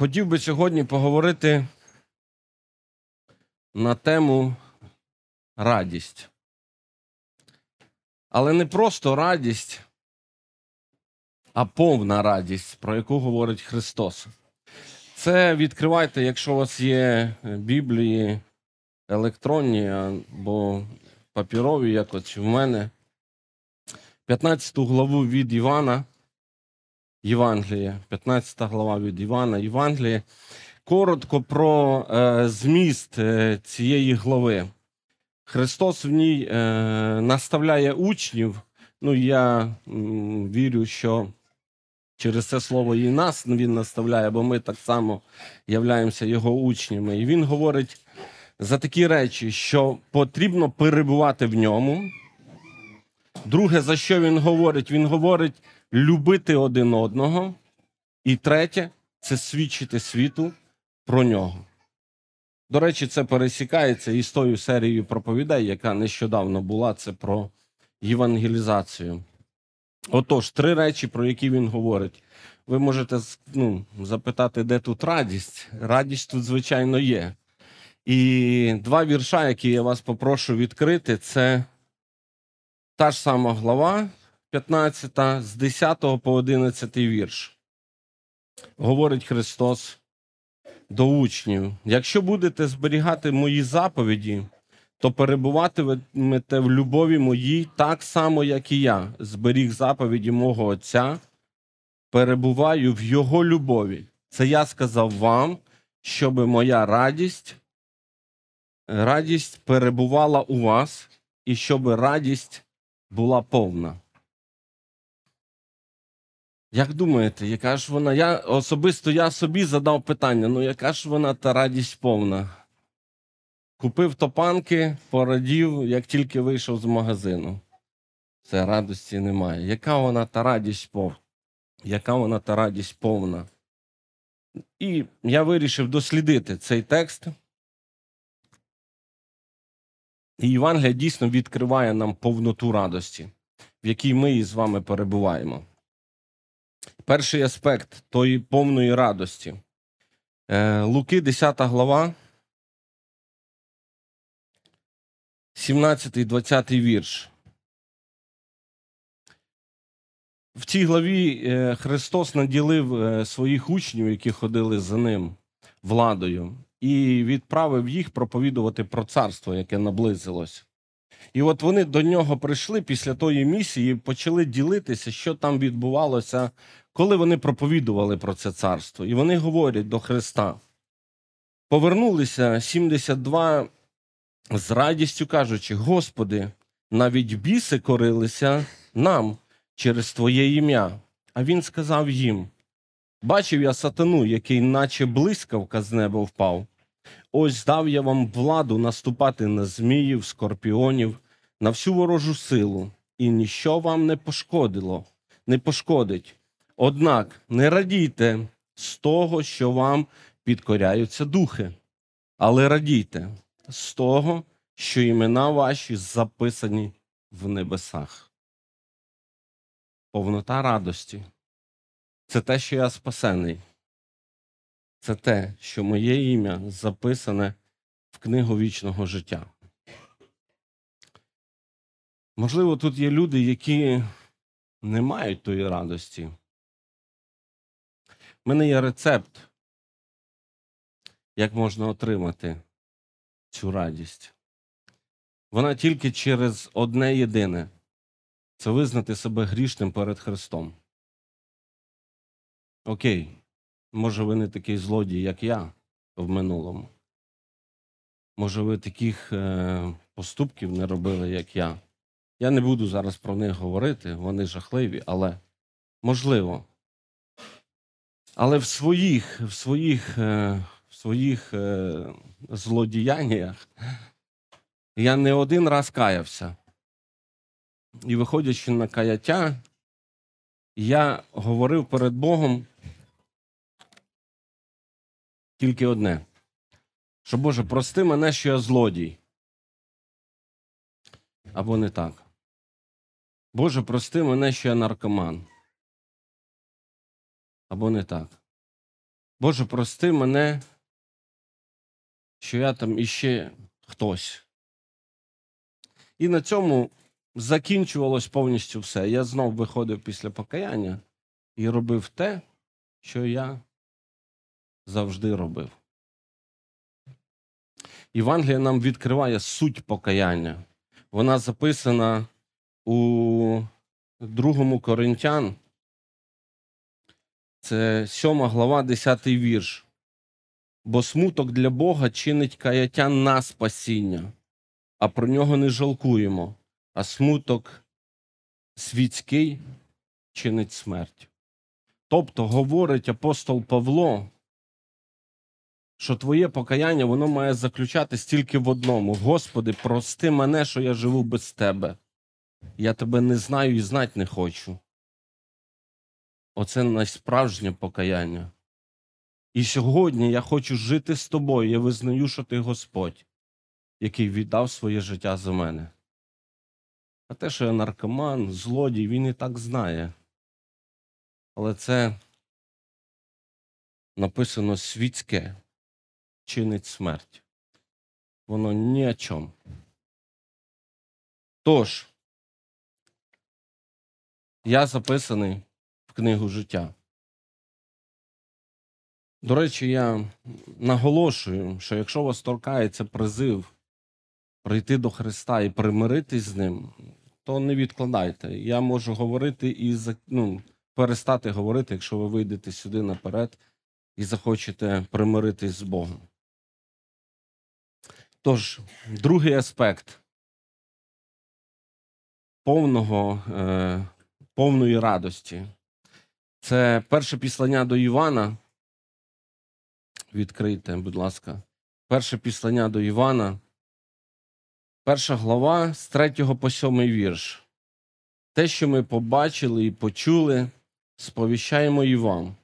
Хотів би сьогодні поговорити на тему радість. Але не просто радість, а повна радість, про яку говорить Христос. Це відкривайте, якщо у вас є Біблії електронні або папірові, як от в мене. 15 главу від Івана. Євангелія, 15 глава від Івана, Євангелія. Коротко про е, зміст е, цієї глави. Христос в ній е, наставляє учнів. Ну, я м, вірю, що через це слово і нас він наставляє, бо ми так само являємося його учнями. І він говорить за такі речі, що потрібно перебувати в ньому. Друге, за що він говорить? Він говорить любити один одного. І третє це свідчити світу про нього. До речі, це пересікається із тою серією проповідей, яка нещодавно була, це про євангелізацію. Отож, три речі, про які він говорить. Ви можете ну, запитати, де тут радість. Радість тут, звичайно, є. І два вірша, які я вас попрошу відкрити, це та ж сама глава 15, з 10 по 11 вірш. Говорить Христос до учнів: якщо будете зберігати мої заповіді, то перебуватимете в любові моїй так само, як і я, зберіг заповіді мого Отця, перебуваю в Його любові. Це я сказав вам, щоб моя радість, радість перебувала у вас, і щоб радість була повна. Як думаєте, яка ж вона? Я особисто я собі задав питання: ну яка ж вона та радість повна? Купив топанки, порадів, як тільки вийшов з магазину. Це радості немає. Яка вона та радість повна? Яка вона та радість повна? І я вирішив дослідити цей текст. І Євангелія дійсно відкриває нам повноту радості, в якій ми із вами перебуваємо. Перший аспект тої повної радості. Е, Луки, 10 глава, 17, 20 вірш. В цій главі е, Христос наділив е, своїх учнів, які ходили за ним владою, і відправив їх проповідувати про царство, яке наблизилось. І от вони до нього прийшли після тої місії і почали ділитися, що там відбувалося, коли вони проповідували про це царство. І вони говорять до Христа. Повернулися 72 з радістю кажучи: Господи, навіть біси корилися нам через Твоє ім'я. А він сказав їм: Бачив я сатану, який, наче блискавка з неба впав. Ось дав я вам владу наступати на зміїв, скорпіонів, на всю ворожу силу, і ніщо вам не пошкодило, не пошкодить. Однак не радійте з того, що вам підкоряються духи, але радійте з того, що імена ваші записані в небесах. Повнота радості це те, що я спасений. Це те, що моє ім'я записане в книгу вічного життя. Можливо, тут є люди, які не мають тої радості. У мене є рецепт, як можна отримати цю радість. Вона тільки через одне єдине це визнати себе грішним перед Христом. Окей. Може, ви не такий злодій, як я в минулому. Може, ви таких е, поступків не робили, як я. Я не буду зараз про них говорити, вони жахливі, але можливо. Але в своїх в своїх, е, в своїх е, злодіяннях я не один раз каявся. І виходячи на каяття, я говорив перед Богом тільки одне: що Боже, прости мене, що я злодій. Або не так. Боже, прости мене, що я наркоман. Або не так. Боже, прости мене, що я там іще хтось. І на цьому закінчувалось повністю все. Я знов виходив після покаяння і робив те, що я завжди робив. Євангелія нам відкриває суть покаяння. Вона записана у другому Коринтян. Це 7 глава, 10 вірш. Бо смуток для Бога чинить каяття на спасіння, а про нього не жалкуємо, а смуток світський чинить смерть. Тобто, говорить апостол Павло, що твоє покаяння воно має заключатись тільки в одному: Господи, прости мене, що я живу без тебе. Я тебе не знаю і знати не хочу. Оце найсправжнє покаяння. І сьогодні я хочу жити з тобою. Я визнаю, що ти Господь, який віддав своє життя за мене. А те, що я наркоман, злодій, він і так знає. Але це написано світське чинить смерть. Воно ні о чому. Тож, я записаний в книгу життя. До речі, я наголошую, що якщо вас торкається призив прийти до Христа і примиритись з ним, то не відкладайте. Я можу говорити і ну, перестати говорити, якщо ви вийдете сюди наперед і захочете примиритись з Богом. Тож, другий аспект повного, е, повної радості. Це перше післання до Івана. Відкрийте, будь ласка. Перше післання до Івана. Перша глава з 3 по 7 вірш. Те, що ми побачили і почули, сповіщаємо і вам,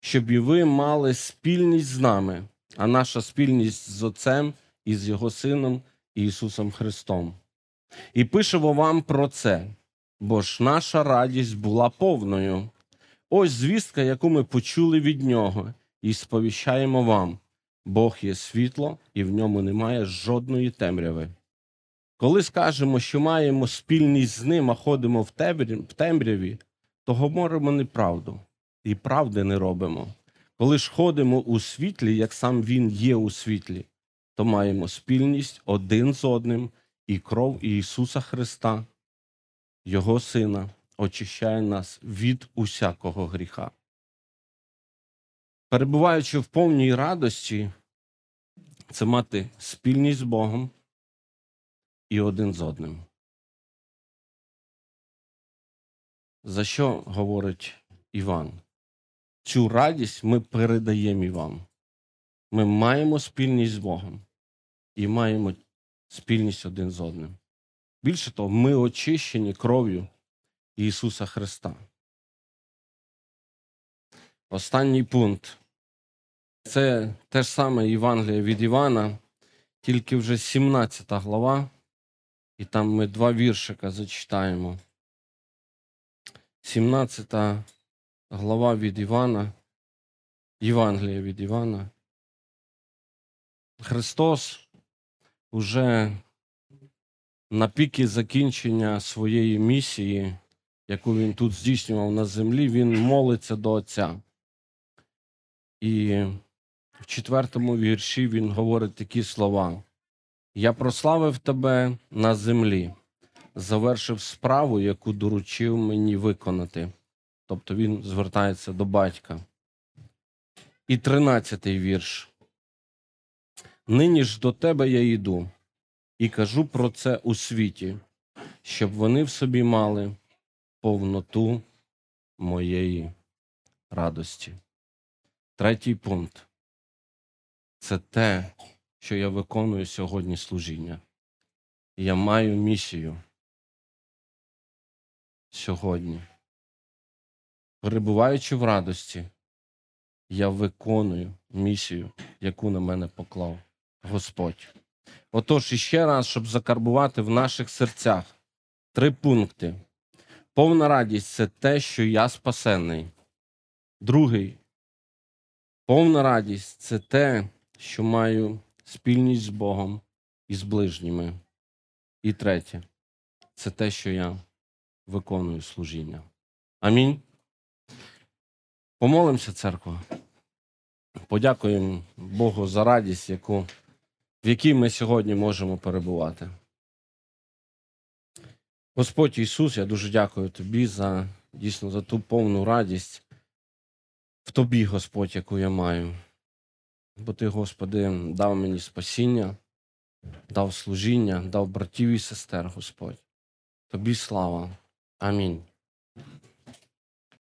щоб і ви мали спільність з нами, а наша спільність з Отцем і з Його Сином Ісусом Христом. І пишемо вам про це, бо ж наша радість була повною. Ось звістка, яку ми почули від нього, і сповіщаємо вам: Бог є світло, і в ньому немає жодної темряви. Коли скажемо, що маємо спільність з ним, а ходимо в темряві, то говоримо неправду і правди не робимо. Коли ж ходимо у світлі, як сам він є у світлі, то маємо спільність один з одним, і кров Ісуса Христа, Його Сина, очищає нас від усякого гріха. Перебуваючи в повній радості, це мати спільність з Богом і один з одним. За що говорить Іван? Цю радість ми передаємо і вам. Ми маємо спільність з Богом і маємо спільність один з одним. Більше того, ми очищені кров'ю Ісуса Христа. Останній пункт. Це те ж саме Євангеліє від Івана, тільки вже 17 глава, і там ми два віршика зачитаємо. 17 глава від Івана, Євангелія від Івана. Христос уже на піки закінчення своєї місії, яку він тут здійснював на землі, він молиться до Отця. І в четвертому вірші він говорить такі слова: Я прославив тебе на землі, завершив справу, яку доручив мені виконати. Тобто він звертається до батька. І тринадцятий вірш. Нині ж до тебе я йду, і кажу про це у світі, щоб вони в собі мали повноту моєї радості. Третій пункт це те, що я виконую сьогодні служіння. Я маю місію сьогодні. Перебуваючи в радості, я виконую місію, яку на мене поклав Господь. Отож, іще раз, щоб закарбувати в наших серцях три пункти. Повна радість це те, що я спасенний. Другий Повна радість це те, що маю спільність з Богом і з ближніми. І третє це те, що я виконую служіння. Амінь. Помолимося, церква. Подякуємо Богу за радість, яку, в якій ми сьогодні можемо перебувати. Господь Ісус, я дуже дякую Тобі за дійсно за ту повну радість в Тобі, Господь, яку я маю. Бо Ти, Господи, дав мені спасіння, дав служіння, дав братів і сестер, Господь. Тобі слава. Амінь.